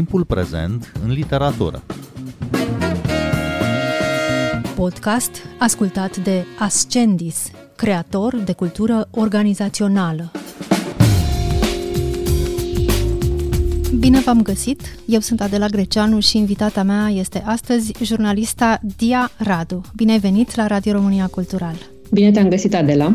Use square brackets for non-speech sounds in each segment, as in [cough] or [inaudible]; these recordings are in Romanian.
timpul prezent în literatură. Podcast ascultat de Ascendis, creator de cultură organizațională. Bine v-am găsit! Eu sunt Adela Greceanu și invitata mea este astăzi jurnalista Dia Radu. Bine ai venit la Radio România Cultural! Bine te-am găsit, Adela!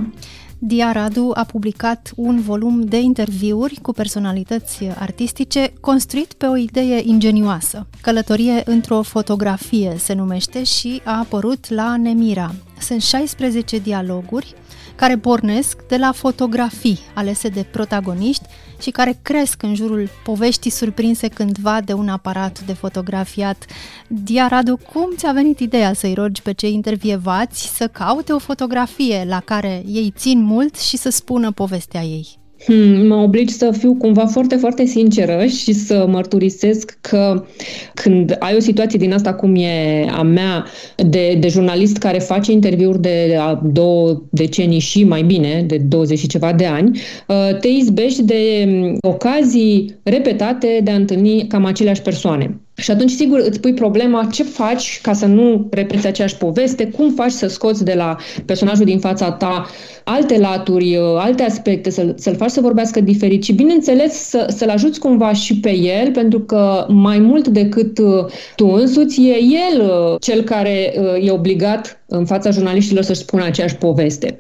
Dia Radu a publicat un volum de interviuri cu personalități artistice construit pe o idee ingenioasă. Călătorie într-o fotografie se numește și a apărut la Nemira. Sunt 16 dialoguri care pornesc de la fotografii alese de protagoniști și care cresc în jurul poveștii surprinse cândva de un aparat de fotografiat. Dia Radu, cum ți-a venit ideea să-i rogi pe cei intervievați să caute o fotografie la care ei țin mult și să spună povestea ei? Hmm, mă oblig să fiu cumva foarte, foarte sinceră și să mărturisesc că când ai o situație din asta cum e a mea de, de jurnalist care face interviuri de două decenii și mai bine, de 20 și ceva de ani, uh, te izbești de ocazii repetate de a întâlni cam aceleași persoane. Și atunci, sigur, îți pui problema ce faci ca să nu repeți aceeași poveste, cum faci să scoți de la personajul din fața ta alte laturi, uh, alte aspecte, să, să-l faci să vorbească diferit și, bineînțeles, să, să-l ajuți cumva și pe el, pentru că mai mult decât uh, tu însuți, e el uh, cel care e obligat în fața jurnaliștilor să-și spună aceeași poveste.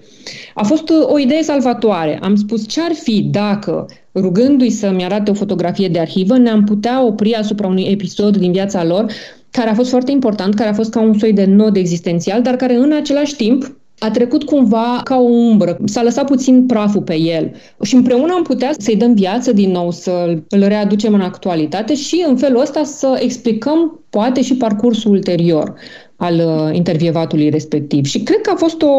A fost o idee salvatoare. Am spus ce ar fi dacă rugându-i să-mi arate o fotografie de arhivă, ne-am putea opri asupra unui episod din viața lor care a fost foarte important, care a fost ca un soi de nod existențial, dar care în același timp a trecut cumva ca o umbră, s-a lăsat puțin praful pe el și împreună am putea să-i dăm viață din nou, să îl readucem în actualitate și în felul ăsta să explicăm poate și parcursul ulterior al uh, intervievatului respectiv. Și cred că a fost o,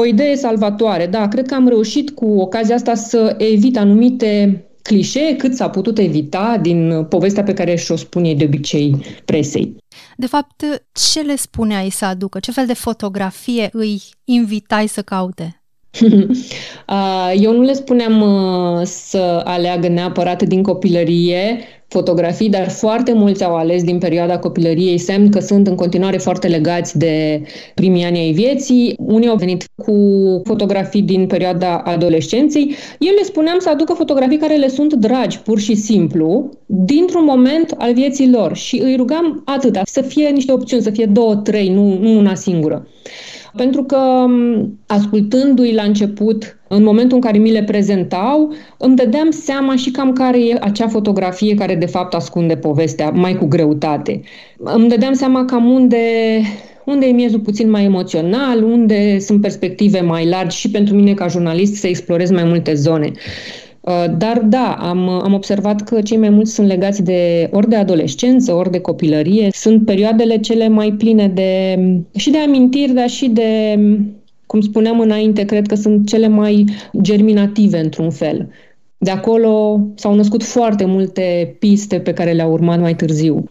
o idee salvatoare. Da, cred că am reușit cu ocazia asta să evit anumite clișee cât s-a putut evita din povestea pe care și-o spune de obicei presei. De fapt, ce le spuneai să aducă? Ce fel de fotografie îi invitai să caute? [laughs] Eu nu le spuneam uh, să aleagă neapărat din copilărie fotografii, dar foarte mulți au ales din perioada copilăriei, semn că sunt în continuare foarte legați de primii ani ai vieții. Unii au venit cu fotografii din perioada adolescenței. Eu le spuneam să aducă fotografii care le sunt dragi, pur și simplu, dintr-un moment al vieții lor și îi rugam atâta, să fie niște opțiuni, să fie două, trei, nu, nu una singură. Pentru că, ascultându-i la început, în momentul în care mi le prezentau, îmi dădeam seama și cam care e acea fotografie care de fapt ascunde povestea, mai cu greutate. Îmi dădeam seama cam unde unde e miezul puțin mai emoțional, unde sunt perspective mai largi și pentru mine ca jurnalist să explorez mai multe zone. Uh, dar da, am, am observat că cei mai mulți sunt legați de ori de adolescență, ori de copilărie. Sunt perioadele cele mai pline de și de amintiri, dar și de, cum spuneam înainte, cred că sunt cele mai germinative într-un fel. De acolo s-au născut foarte multe piste pe care le-au urmat mai târziu.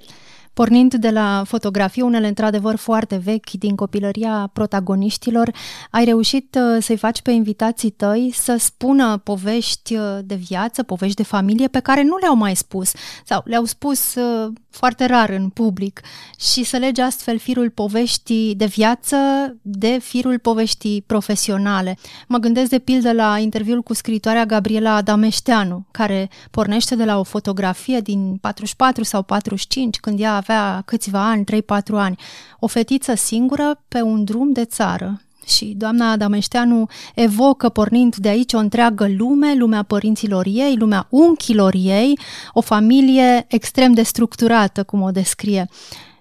Pornind de la fotografii, unele într-adevăr foarte vechi din copilăria protagoniștilor, ai reușit uh, să-i faci pe invitații tăi să spună povești uh, de viață, povești de familie pe care nu le-au mai spus sau le-au spus uh, foarte rar în public și să lege astfel firul poveștii de viață de firul poveștii profesionale. Mă gândesc de pildă la interviul cu scritoarea Gabriela Adameșteanu, care pornește de la o fotografie din 44 sau 45, când ea avea câțiva ani, 3-4 ani, o fetiță singură pe un drum de țară. Și doamna Adameșteanu evocă, pornind de aici, o întreagă lume, lumea părinților ei, lumea unchilor ei, o familie extrem de structurată, cum o descrie.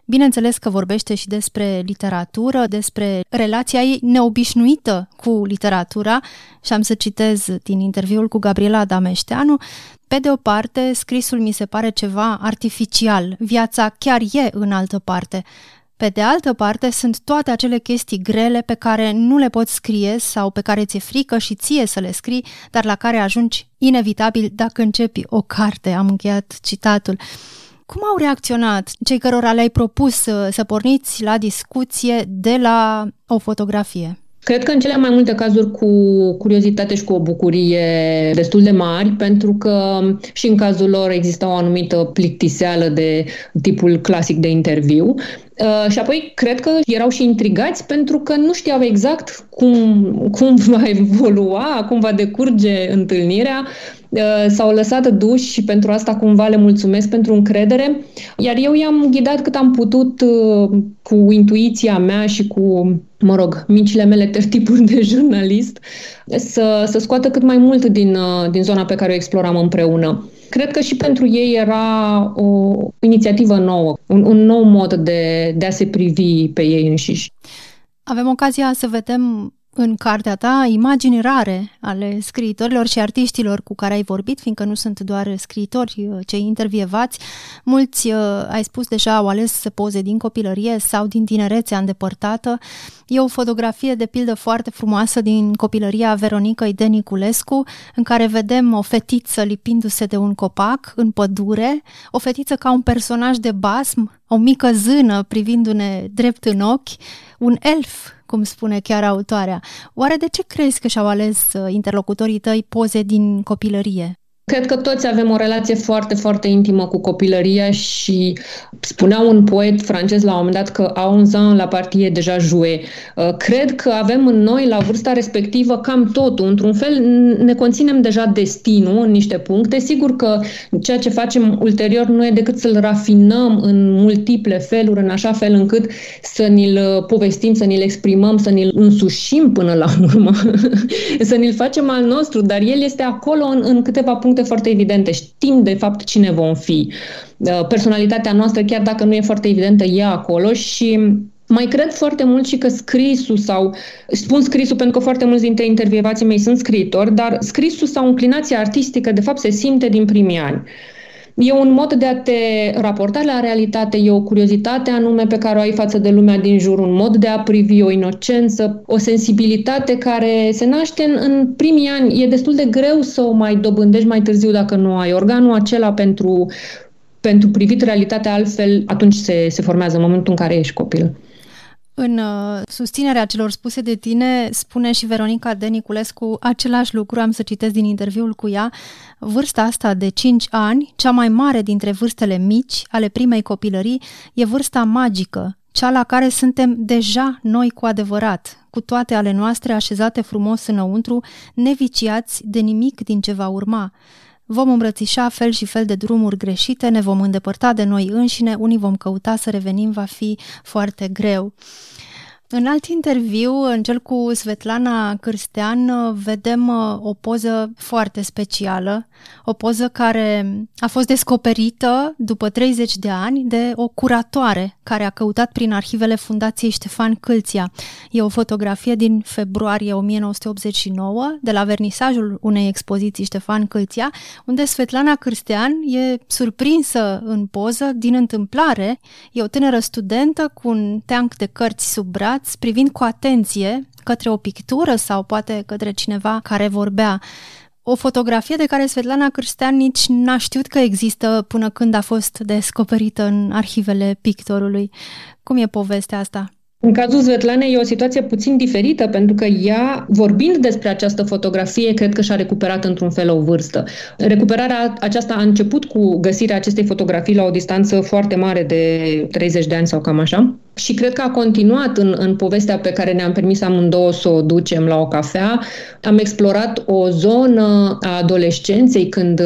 Bineînțeles că vorbește și despre literatură, despre relația ei neobișnuită cu literatura și am să citez din interviul cu Gabriela Adameșteanu. Pe de o parte, scrisul mi se pare ceva artificial, viața chiar e în altă parte. Pe de altă parte, sunt toate acele chestii grele pe care nu le poți scrie sau pe care ți-e frică și ție să le scrii, dar la care ajungi inevitabil dacă începi o carte. Am încheiat citatul. Cum au reacționat cei cărora le-ai propus să, să porniți la discuție de la o fotografie? Cred că în cele mai multe cazuri cu curiozitate și cu o bucurie destul de mari, pentru că și în cazul lor exista o anumită plictiseală de tipul clasic de interviu. Uh, și apoi cred că erau și intrigați pentru că nu știau exact cum, cum [laughs] va evolua, cum va decurge întâlnirea. Uh, s-au lăsat duși și pentru asta cumva le mulțumesc pentru încredere. Iar eu i-am ghidat cât am putut uh, cu intuiția mea și cu, mă rog, micile mele tertipuri de [laughs] jurnalist să, să scoată cât mai mult din, din zona pe care o exploram împreună. Cred că și pentru ei era o inițiativă nouă, un, un nou mod de, de a se privi pe ei înșiși. Avem ocazia să vedem în cartea ta imagini rare ale scriitorilor și artiștilor cu care ai vorbit, fiindcă nu sunt doar scriitori uh, cei intervievați. Mulți, uh, ai spus deja, au ales poze din copilărie sau din tinerețea îndepărtată. E o fotografie, de pildă, foarte frumoasă din copilăria Veronica de Niculescu, în care vedem o fetiță lipindu-se de un copac în pădure, o fetiță ca un personaj de basm, o mică zână privindu-ne drept în ochi, un elf cum spune chiar autoarea. Oare de ce crezi că și-au ales uh, interlocutorii tăi poze din copilărie? Cred că toți avem o relație foarte, foarte intimă cu copilăria și spunea un poet francez la un moment dat că a 11 ans la partie deja joué. Uh, cred că avem în noi, la vârsta respectivă, cam totul. Într-un fel, ne conținem deja destinul în niște puncte. Sigur că ceea ce facem ulterior nu e decât să-l rafinăm în multiple feluri, în așa fel încât să ni-l uh, povestim, să ni-l exprimăm, să ni-l însușim până la urmă, [laughs] să ni-l facem al nostru, dar el este acolo în, în câteva puncte puncte foarte evidente. Știm, de fapt, cine vom fi. Uh, personalitatea noastră, chiar dacă nu e foarte evidentă, e acolo și mai cred foarte mult și că scrisul sau, spun scrisul pentru că foarte mulți dintre intervievații mei sunt scriitori, dar scrisul sau înclinația artistică, de fapt, se simte din primii ani. E un mod de a te raporta la realitate, e o curiozitate anume pe care o ai față de lumea din jur, un mod de a privi, o inocență, o sensibilitate care se naște în, în primii ani. E destul de greu să o mai dobândești mai târziu dacă nu ai organul acela pentru, pentru privit realitatea altfel, atunci se, se formează în momentul în care ești copil. În uh, susținerea celor spuse de tine, spune și Veronica de Niculescu același lucru, am să citesc din interviul cu ea. Vârsta asta de 5 ani, cea mai mare dintre vârstele mici ale primei copilării, e vârsta magică, cea la care suntem deja noi cu adevărat, cu toate ale noastre așezate frumos înăuntru, neviciați de nimic din ce va urma. Vom îmbrățișa fel și fel de drumuri greșite, ne vom îndepărta de noi înșine, unii vom căuta să revenim, va fi foarte greu. În alt interviu, în cel cu Svetlana Cârstean, vedem uh, o poză foarte specială, o poză care a fost descoperită după 30 de ani de o curatoare care a căutat prin arhivele Fundației Ștefan Câlția. E o fotografie din februarie 1989 de la vernisajul unei expoziții Ștefan Câlția, unde Svetlana Cârstean e surprinsă în poză din întâmplare. E o tânără studentă cu un teanc de cărți sub braț, uitați privind cu atenție către o pictură sau poate către cineva care vorbea. O fotografie de care Svetlana Cârstean nici n-a știut că există până când a fost descoperită în arhivele pictorului. Cum e povestea asta? În cazul Svetlanei e o situație puțin diferită, pentru că ea, vorbind despre această fotografie, cred că și-a recuperat într-un fel o vârstă. Recuperarea aceasta a început cu găsirea acestei fotografii la o distanță foarte mare de 30 de ani sau cam așa. Și cred că a continuat în, în povestea pe care ne-am permis amândouă să o ducem la o cafea. Am explorat o zonă a adolescenței când,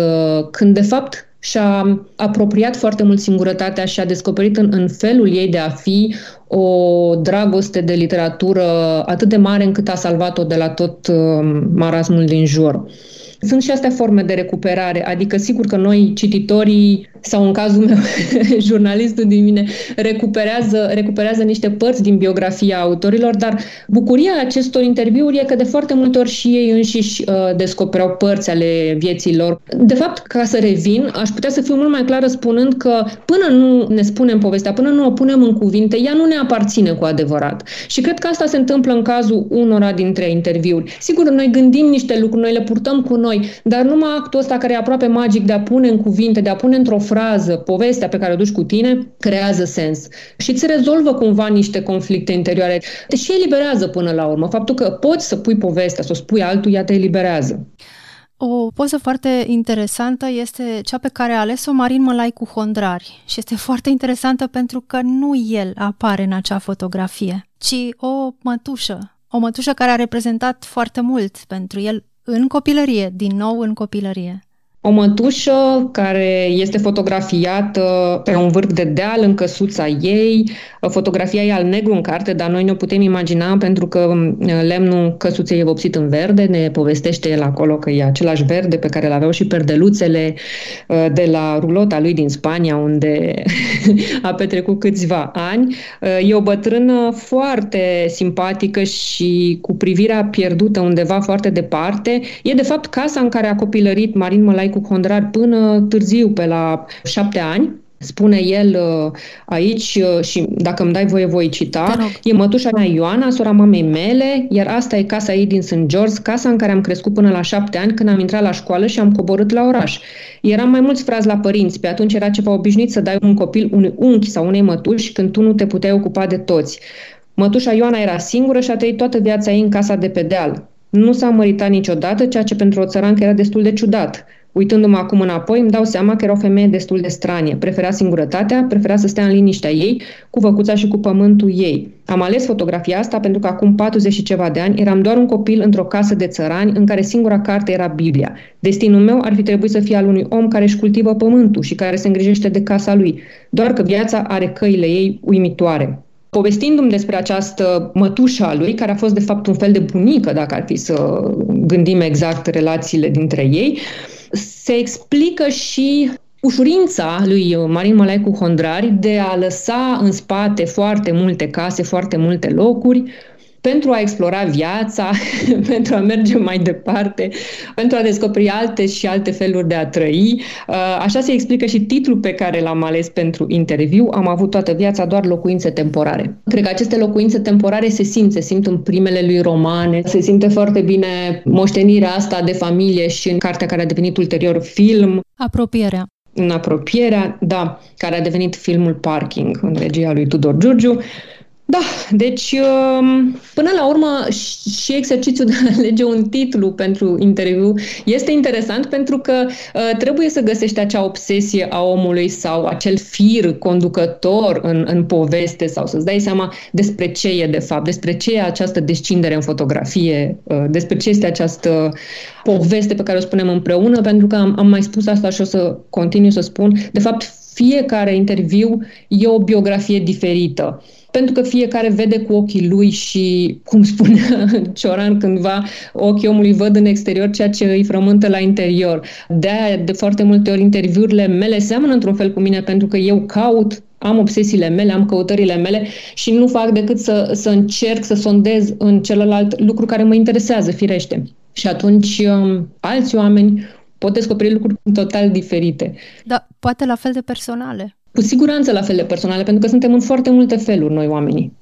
când de fapt și-a apropiat foarte mult singurătatea și a descoperit în, în felul ei de a fi o dragoste de literatură atât de mare încât a salvat-o de la tot uh, marasmul din jur. Sunt și astea forme de recuperare, adică sigur că noi, cititorii, sau în cazul meu, [laughs] jurnalistul din mine, recuperează, recuperează niște părți din biografia autorilor, dar bucuria acestor interviuri e că de foarte multe ori și ei înșiși uh, descopereau părți ale vieții lor. De fapt, ca să revin, aș putea să fiu mult mai clară spunând că până nu ne spunem povestea, până nu o punem în cuvinte, ea nu ne aparține cu adevărat. Și cred că asta se întâmplă în cazul unora dintre interviuri. Sigur, noi gândim niște lucruri, noi le purtăm cu noi noi, dar numai actul ăsta care e aproape magic de a pune în cuvinte, de a pune într-o frază povestea pe care o duci cu tine, creează sens. Și îți rezolvă cumva niște conflicte interioare. Și eliberează până la urmă. Faptul că poți să pui povestea, să o spui altuia, te eliberează. O poză foarte interesantă este cea pe care a ales-o Marin Mălai cu Hondrari și este foarte interesantă pentru că nu el apare în acea fotografie, ci o mătușă, o mătușă care a reprezentat foarte mult pentru el în copilărie, din nou în copilărie. O mătușă care este fotografiată pe un vârf de deal în căsuța ei. Fotografia e al negru în carte, dar noi ne putem imagina pentru că lemnul căsuței e vopsit în verde. Ne povestește el acolo că e același verde pe care îl aveau și perdeluțele uh, de la rulota lui din Spania, unde [laughs] a petrecut câțiva ani. Uh, e o bătrână foarte simpatică și cu privirea pierdută undeva foarte departe. E de fapt casa în care a copilărit Marin Mălai cu Condrar până târziu, pe la șapte ani. Spune el uh, aici uh, și dacă îmi dai voie voi cita, e mătușa mea Ioana, sora mamei mele, iar asta e casa ei din St. George, casa în care am crescut până la șapte ani când am intrat la școală și am coborât la oraș. Eram mai mulți frați la părinți, pe atunci era ceva obișnuit să dai un copil unui unchi sau unei mătuși când tu nu te puteai ocupa de toți. Mătușa Ioana era singură și a trăit toată viața ei în casa de pe deal. Nu s-a măritat niciodată, ceea ce pentru o țărancă era destul de ciudat. Uitându-mă acum înapoi, îmi dau seama că era o femeie destul de stranie. Prefera singurătatea, prefera să stea în liniștea ei, cu făcuța și cu pământul ei. Am ales fotografia asta pentru că acum 40 și ceva de ani eram doar un copil într-o casă de țărani în care singura carte era Biblia. Destinul meu ar fi trebuit să fie al unui om care își cultivă pământul și care se îngrijește de casa lui, doar că viața are căile ei uimitoare. Povestindu-mi despre această mătușă a lui, care a fost de fapt un fel de bunică, dacă ar fi să gândim exact relațiile dintre ei, se explică și ușurința lui Marin Mălai cu Hondrari de a lăsa în spate foarte multe case, foarte multe locuri, pentru a explora viața, [laughs] pentru a merge mai departe, pentru a descoperi alte și alte feluri de a trăi. Uh, așa se explică și titlul pe care l-am ales pentru interviu. Am avut toată viața doar locuințe temporare. Cred că aceste locuințe temporare se simt, se simt în primele lui romane, se simte foarte bine moștenirea asta de familie și în cartea care a devenit ulterior film. Apropierea în apropierea, da, care a devenit filmul Parking în regia lui Tudor Giurgiu. Da, deci um, până la urmă și exercițiul de a alege un titlu pentru interviu este interesant pentru că uh, trebuie să găsești acea obsesie a omului sau acel fir conducător în, în poveste sau să-ți dai seama despre ce e de fapt, despre ce e această descindere în fotografie, uh, despre ce este această poveste pe care o spunem împreună, pentru că am, am mai spus asta și o să continui să spun, de fapt fiecare interviu e o biografie diferită pentru că fiecare vede cu ochii lui și, cum spunea [laughs] Cioran cândva, ochii omului văd în exterior ceea ce îi frământă la interior. De-aia, de foarte multe ori, interviurile mele seamănă într-un fel cu mine, pentru că eu caut am obsesiile mele, am căutările mele și nu fac decât să, să încerc să sondez în celălalt lucru care mă interesează, firește. Și atunci um, alți oameni pot descoperi lucruri total diferite. Da, poate la fel de personale. Cu siguranță la fel de personale, pentru că suntem în foarte multe feluri noi oamenii.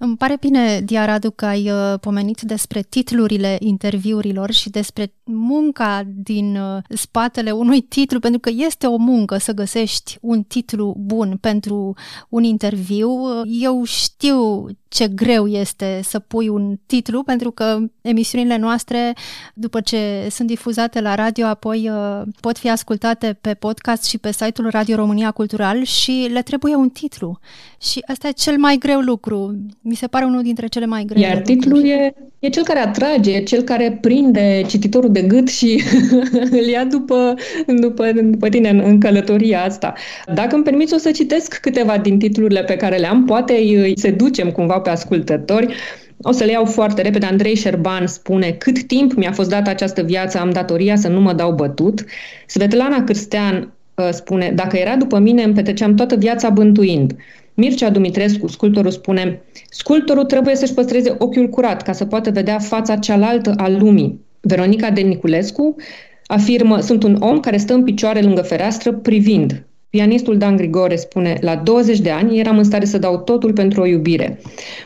Îmi pare bine, Diaradu, că ai uh, pomenit despre titlurile interviurilor și despre munca din uh, spatele unui titlu, pentru că este o muncă să găsești un titlu bun pentru un interviu. Eu știu ce greu este să pui un titlu, pentru că emisiunile noastre, după ce sunt difuzate la radio, apoi uh, pot fi ascultate pe podcast și pe site-ul Radio România Cultural și le trebuie un titlu. Și asta e cel mai greu lucru. Mi se pare unul dintre cele mai grele. Iar titlul e, e cel care atrage, e cel care prinde cititorul de gât și [laughs] îl ia după, după, după tine în, în călătoria asta. Dacă îmi permiți, o să citesc câteva din titlurile pe care le am. Poate îi seducem cumva pe ascultători. O să le iau foarte repede. Andrei Șerban spune Cât timp mi-a fost dată această viață, am datoria să nu mă dau bătut. Svetlana Cârstean uh, spune Dacă era după mine, îmi petreceam toată viața bântuind. Mircea Dumitrescu, sculptorul, spune Sculptorul trebuie să-și păstreze ochiul curat ca să poată vedea fața cealaltă a lumii. Veronica de Niculescu afirmă Sunt un om care stă în picioare lângă fereastră privind. Pianistul Dan Grigore spune, la 20 de ani eram în stare să dau totul pentru o iubire.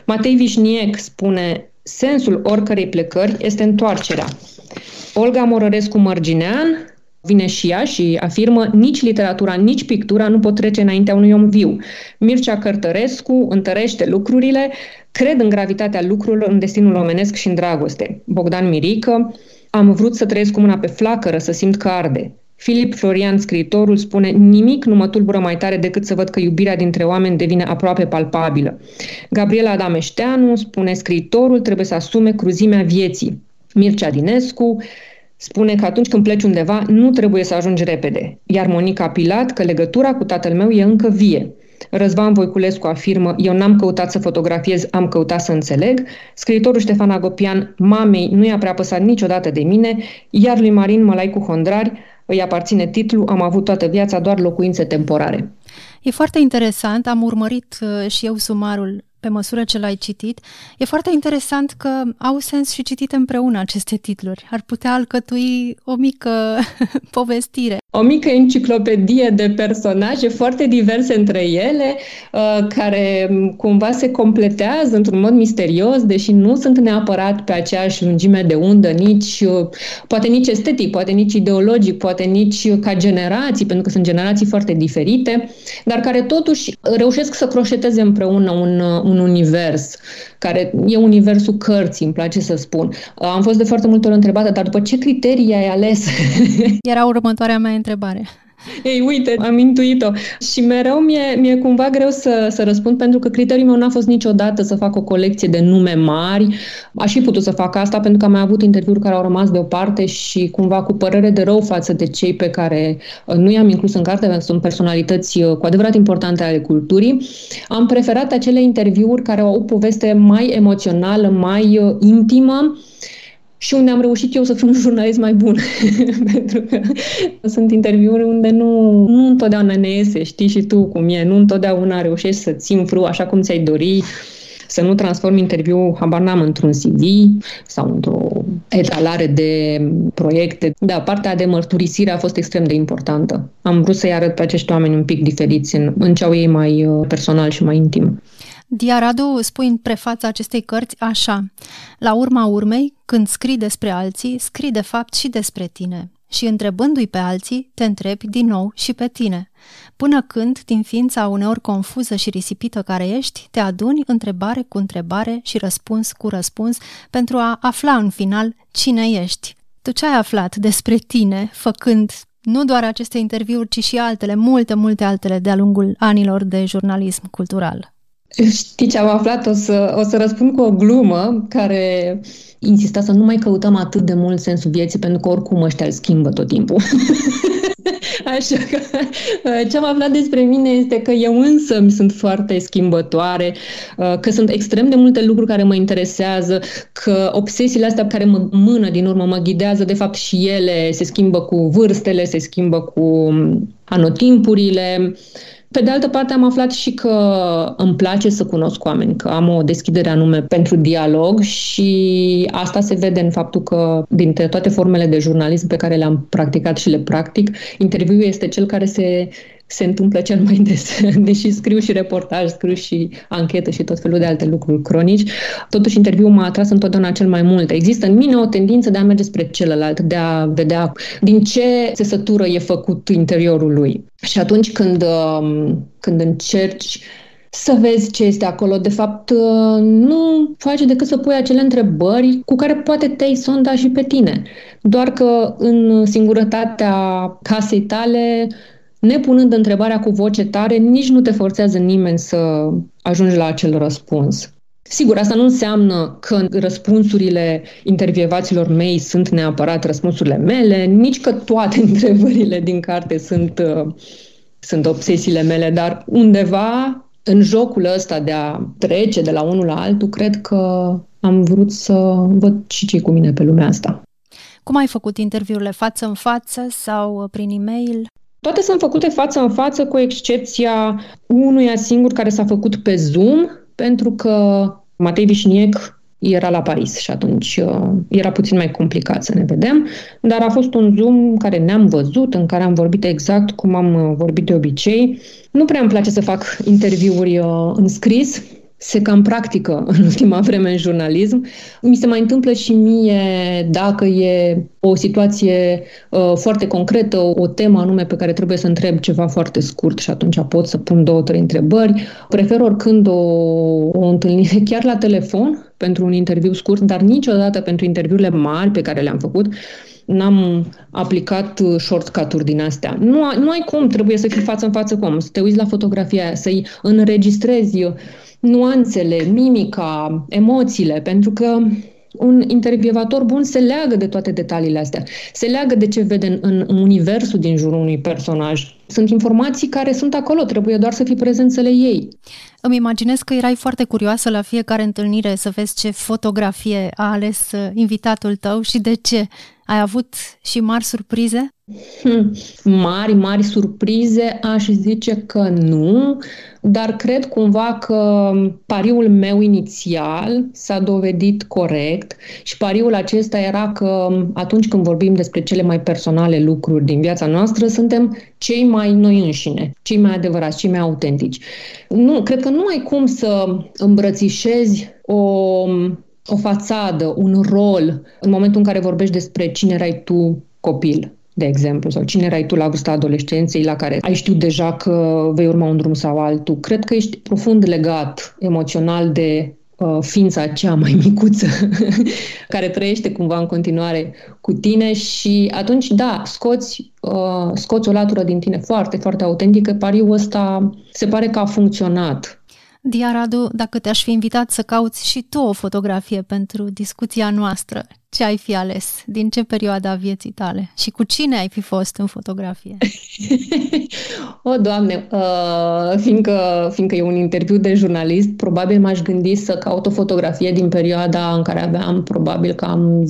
Matei Vișniec spune, sensul oricărei plecări este întoarcerea. Olga Morărescu Mărginean vine și ea și afirmă nici literatura, nici pictura nu pot trece înaintea unui om viu. Mircea Cărtărescu întărește lucrurile, cred în gravitatea lucrurilor, în destinul omenesc și în dragoste. Bogdan Mirică, am vrut să trăiesc cu mâna pe flacără, să simt că arde. Filip Florian, scriitorul, spune nimic nu mă tulbură mai tare decât să văd că iubirea dintre oameni devine aproape palpabilă. Gabriela Adameșteanu spune scriitorul trebuie să asume cruzimea vieții. Mircea Dinescu spune că atunci când pleci undeva nu trebuie să ajungi repede. Iar Monica Pilat că legătura cu tatăl meu e încă vie. Răzvan Voiculescu afirmă, eu n-am căutat să fotografiez, am căutat să înțeleg. Scriitorul Ștefan Agopian, mamei nu i-a prea păsat niciodată de mine, iar lui Marin Mălaicu Hondrari îi aparține titlul Am avut toată viața doar locuințe temporare. E foarte interesant, am urmărit uh, și eu sumarul pe măsură ce l-ai citit. E foarte interesant că au sens și citite împreună aceste titluri. Ar putea alcătui o mică [laughs] povestire. O mică enciclopedie de personaje foarte diverse între ele, uh, care cumva se completează într-un mod misterios, deși nu sunt neapărat pe aceeași lungime de undă, nici, uh, poate nici estetic, poate nici ideologic, poate nici ca generații, pentru că sunt generații foarte diferite, dar care totuși reușesc să croșeteze împreună un, uh, un univers, care e universul cărții, îmi place să spun. Am fost de foarte multe ori întrebată, dar după ce criterii ai ales? [laughs] Era următoarea mea întrebare. Ei, uite, am intuit-o. Și mereu mi-e, mi-e cumva greu să, să răspund pentru că criteriul meu n-a fost niciodată să fac o colecție de nume mari. Aș fi putut să fac asta pentru că am mai avut interviuri care au rămas deoparte și cumva cu părere de rău față de cei pe care uh, nu i-am inclus în carte, pentru că sunt personalități uh, cu adevărat importante ale culturii. Am preferat acele interviuri care au o poveste mai emoțională, mai uh, intimă, și unde am reușit eu să fiu un jurnalist mai bun. [laughs] Pentru că sunt interviuri unde nu, nu întotdeauna ne iese, știi și tu cum e, nu întotdeauna reușești să țin fru așa cum ți-ai dori, să nu transform interviul, habar n-am, într-un CV sau într-o etalare de proiecte. Da, partea de mărturisire a fost extrem de importantă. Am vrut să-i arăt pe acești oameni un pic diferiți în, în ce au ei mai uh, personal și mai intim. Diaradu spui în prefața acestei cărți așa La urma urmei, când scrii despre alții, scrii de fapt și despre tine. Și întrebându-i pe alții, te întrebi din nou și pe tine. Până când, din ființa uneori confuză și risipită care ești, te aduni întrebare cu întrebare și răspuns cu răspuns pentru a afla în final cine ești. Tu ce ai aflat despre tine, făcând nu doar aceste interviuri, ci și altele, multe, multe altele de-a lungul anilor de jurnalism cultural? Știi ce am aflat? O să, o să răspund cu o glumă care insista să nu mai căutăm atât de mult sensul vieții, pentru că oricum ăștia îl schimbă tot timpul. [laughs] Așa că ce am aflat despre mine este că eu însă mi sunt foarte schimbătoare, că sunt extrem de multe lucruri care mă interesează, că obsesiile astea care mă mână din urmă, mă ghidează, de fapt și ele se schimbă cu vârstele, se schimbă cu anotimpurile, pe de altă parte, am aflat și că îmi place să cunosc oameni, că am o deschidere anume pentru dialog și asta se vede în faptul că dintre toate formele de jurnalism pe care le-am practicat și le practic, interviul este cel care se se întâmplă cel mai des, [laughs] deși scriu și reportaj, scriu și anchetă și tot felul de alte lucruri cronici, totuși interviul m-a atras întotdeauna cel mai mult. Există în mine o tendință de a merge spre celălalt, de a vedea din ce țesătură e făcut interiorul lui. Și atunci când, um, când încerci să vezi ce este acolo. De fapt, uh, nu faci decât să pui acele întrebări cu care poate te-ai sonda și pe tine. Doar că în singurătatea casei tale nepunând întrebarea cu voce tare, nici nu te forțează nimeni să ajungi la acel răspuns. Sigur, asta nu înseamnă că răspunsurile intervievaților mei sunt neapărat răspunsurile mele, nici că toate [laughs] întrebările din carte sunt, uh, sunt obsesiile mele, dar undeva în jocul ăsta de a trece de la unul la altul, cred că am vrut să văd și ce cu mine pe lumea asta. Cum ai făcut interviurile față în față sau prin e-mail? Toate sunt făcute față în față, cu excepția unuia singur care s-a făcut pe Zoom, pentru că Matei Vișniec era la Paris și atunci uh, era puțin mai complicat să ne vedem, dar a fost un Zoom care ne-am văzut, în care am vorbit exact cum am uh, vorbit de obicei. Nu prea îmi place să fac interviuri uh, în scris, se cam practică în [laughs] ultima vreme în jurnalism. Mi se mai întâmplă și mie dacă e o situație uh, foarte concretă, o, o temă anume pe care trebuie să întreb ceva foarte scurt și atunci pot să pun două, trei întrebări. Prefer oricând o, o întâlnire [laughs] chiar la telefon pentru un interviu scurt, dar niciodată pentru interviurile mari pe care le-am făcut n-am aplicat shortcut-uri din astea. Nu, nu ai cum, trebuie să fii față în față cu om, să te uiți la fotografia aia, să-i înregistrezi nuanțele, mimica, emoțiile, pentru că un intervievator bun se leagă de toate detaliile astea, se leagă de ce vede în, în universul din jurul unui personaj. Sunt informații care sunt acolo, trebuie doar să fii prezent să le iei. Îmi imaginez că erai foarte curioasă la fiecare întâlnire să vezi ce fotografie a ales uh, invitatul tău și de ce. Ai avut și mari surprize? Hmm, mari, mari surprize, aș zice că nu, dar cred cumva că pariul meu inițial s-a dovedit corect și pariul acesta era că atunci când vorbim despre cele mai personale lucruri din viața noastră, suntem cei mai noi înșine, cei mai adevărați, cei mai autentici. Nu, cred că nu ai cum să îmbrățișezi o o fațadă, un rol, în momentul în care vorbești despre cine erai tu copil, de exemplu, sau cine erai tu la vârsta adolescenței, la care ai știut deja că vei urma un drum sau altul. Cred că ești profund legat emoțional de uh, ființa aceea mai micuță [laughs] care trăiește cumva în continuare cu tine și atunci, da, scoți, uh, scoți o latură din tine foarte, foarte autentică. Pariul ăsta se pare că a funcționat Diaradu, dacă te-aș fi invitat să cauți și tu o fotografie pentru discuția noastră, ce ai fi ales? Din ce perioada a vieții tale? Și cu cine ai fi fost în fotografie? [laughs] o, Doamne, uh, fiindcă, fiindcă e un interviu de jurnalist, probabil m-aș gândi să caut o fotografie din perioada în care aveam probabil cam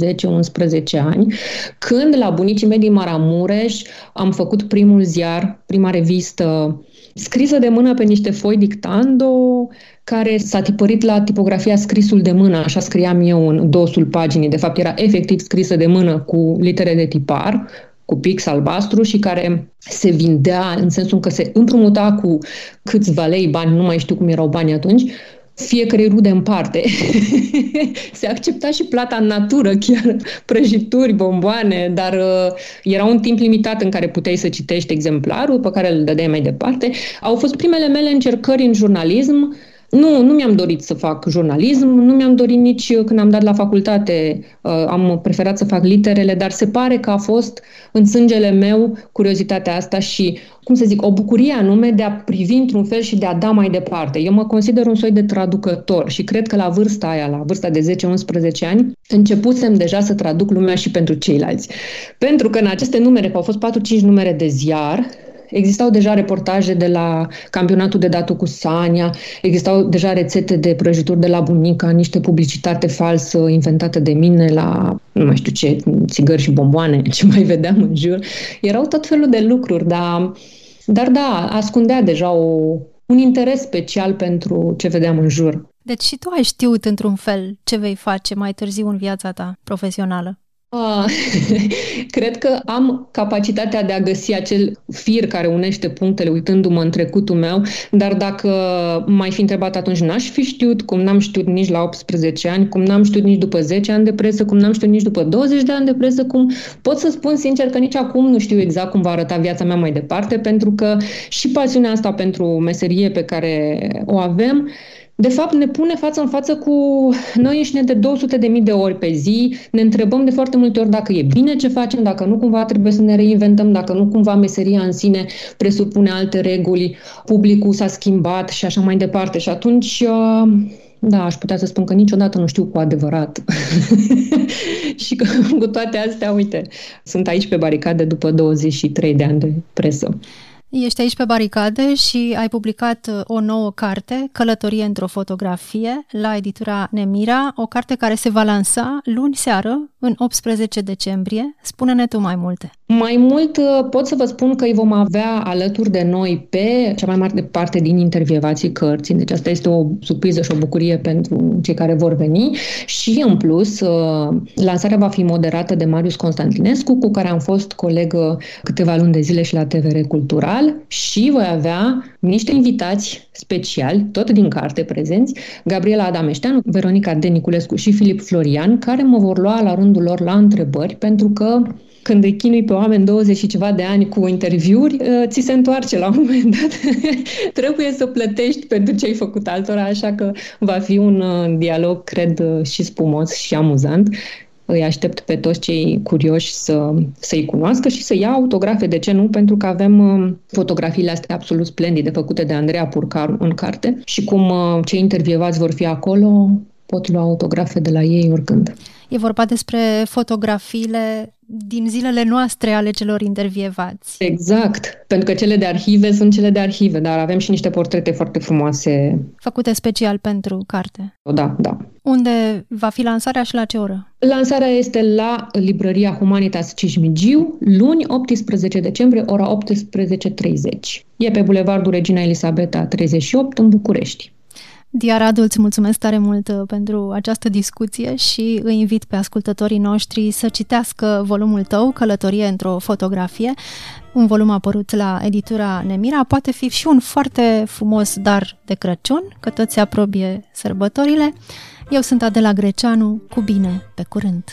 10-11 ani, când la bunicii mei din Maramureș am făcut primul ziar, prima revistă scrisă de mână pe niște foi dictando, care s-a tipărit la tipografia scrisul de mână, așa scriam eu în dosul paginii. De fapt, era efectiv scrisă de mână cu litere de tipar, cu pix albastru și care se vindea în sensul că se împrumuta cu câțiva lei bani, nu mai știu cum erau banii atunci, fiecare rude în parte. [laughs] Se accepta și plata în natură, chiar prăjituri, bomboane, dar uh, era un timp limitat în care puteai să citești exemplarul pe care îl dădeai mai departe. Au fost primele mele încercări în jurnalism nu, nu mi-am dorit să fac jurnalism, nu mi-am dorit nici când am dat la facultate, uh, am preferat să fac literele, dar se pare că a fost în sângele meu curiozitatea asta și, cum să zic, o bucurie anume de a privi într-un fel și de a da mai departe. Eu mă consider un soi de traducător și cred că la vârsta aia, la vârsta de 10-11 ani, începusem deja să traduc lumea și pentru ceilalți. Pentru că în aceste numere, că au fost 4-5 numere de ziar, Existau deja reportaje de la campionatul de datu cu Sania, existau deja rețete de prăjituri de la bunica, niște publicitate falsă inventată de mine la, nu mai știu ce, țigări și bomboane, [laughs] ce mai vedeam în jur. Erau tot felul de lucruri, dar, dar da, ascundea deja o, un interes special pentru ce vedeam în jur. Deci și tu ai știut într-un fel ce vei face mai târziu în viața ta profesională. Ah, [laughs] cred că am capacitatea de a găsi acel fir care unește punctele uitându-mă în trecutul meu, dar dacă mai fi întrebat atunci n-aș fi știut, cum n-am știut nici la 18 ani, cum n-am știut nici după 10 ani de presă, cum n-am știut nici după 20 de ani de presă, cum pot să spun sincer că nici acum nu știu exact cum va arăta viața mea mai departe, pentru că și pasiunea asta pentru meserie pe care o avem de fapt ne pune față în față cu noi înșine de 200 de mii de ori pe zi, ne întrebăm de foarte multe ori dacă e bine ce facem, dacă nu cumva trebuie să ne reinventăm, dacă nu cumva meseria în sine presupune alte reguli, publicul s-a schimbat și așa mai departe. Și atunci uh, da, aș putea să spun că niciodată nu știu cu adevărat. [laughs] și că cu toate astea, uite, sunt aici pe baricade după 23 de ani de presă. Ești aici pe baricade și ai publicat uh, o nouă carte, Călătorie într-o fotografie, la editura Nemira, o carte care se va lansa luni seară, în 18 decembrie. Spune-ne tu mai multe. Mai mult uh, pot să vă spun că îi vom avea alături de noi pe cea mai mare parte din intervievații cărții, deci asta este o surpriză și o bucurie pentru cei care vor veni și în plus uh, lansarea va fi moderată de Marius Constantinescu, cu care am fost colegă câteva luni de zile și la TVR Cultural special și voi avea niște invitați speciali, tot din carte prezenți, Gabriela Adameșteanu, Veronica Deniculescu și Filip Florian, care mă vor lua la rândul lor la întrebări, pentru că când îi chinui pe oameni 20 și ceva de ani cu interviuri, uh, ți se întoarce la un moment dat. [laughs] Trebuie să plătești pentru ce ai făcut altora, așa că va fi un uh, dialog, cred, uh, și spumos și amuzant. Îi aștept pe toți cei curioși să, să-i cunoască și să ia autografe, de ce nu? Pentru că avem fotografiile astea absolut splendide făcute de Andreea Purcar în carte și cum cei intervievați vor fi acolo, pot lua autografe de la ei oricând. E vorba despre fotografiile din zilele noastre ale celor intervievați. Exact, pentru că cele de arhive sunt cele de arhive, dar avem și niște portrete foarte frumoase. Făcute special pentru carte. Da, da. Unde va fi lansarea și la ce oră? Lansarea este la librăria Humanitas Cismigiu, luni 18 decembrie, ora 18.30. E pe Bulevardul Regina Elisabeta 38 în București. Diara Radu, îți mulțumesc tare mult uh, pentru această discuție și îi invit pe ascultătorii noștri să citească volumul tău, Călătorie într-o fotografie, un volum apărut la editura Nemira. Poate fi și un foarte frumos dar de Crăciun, că tot se aprobie sărbătorile. Eu sunt Adela Greceanu, cu bine, pe curând!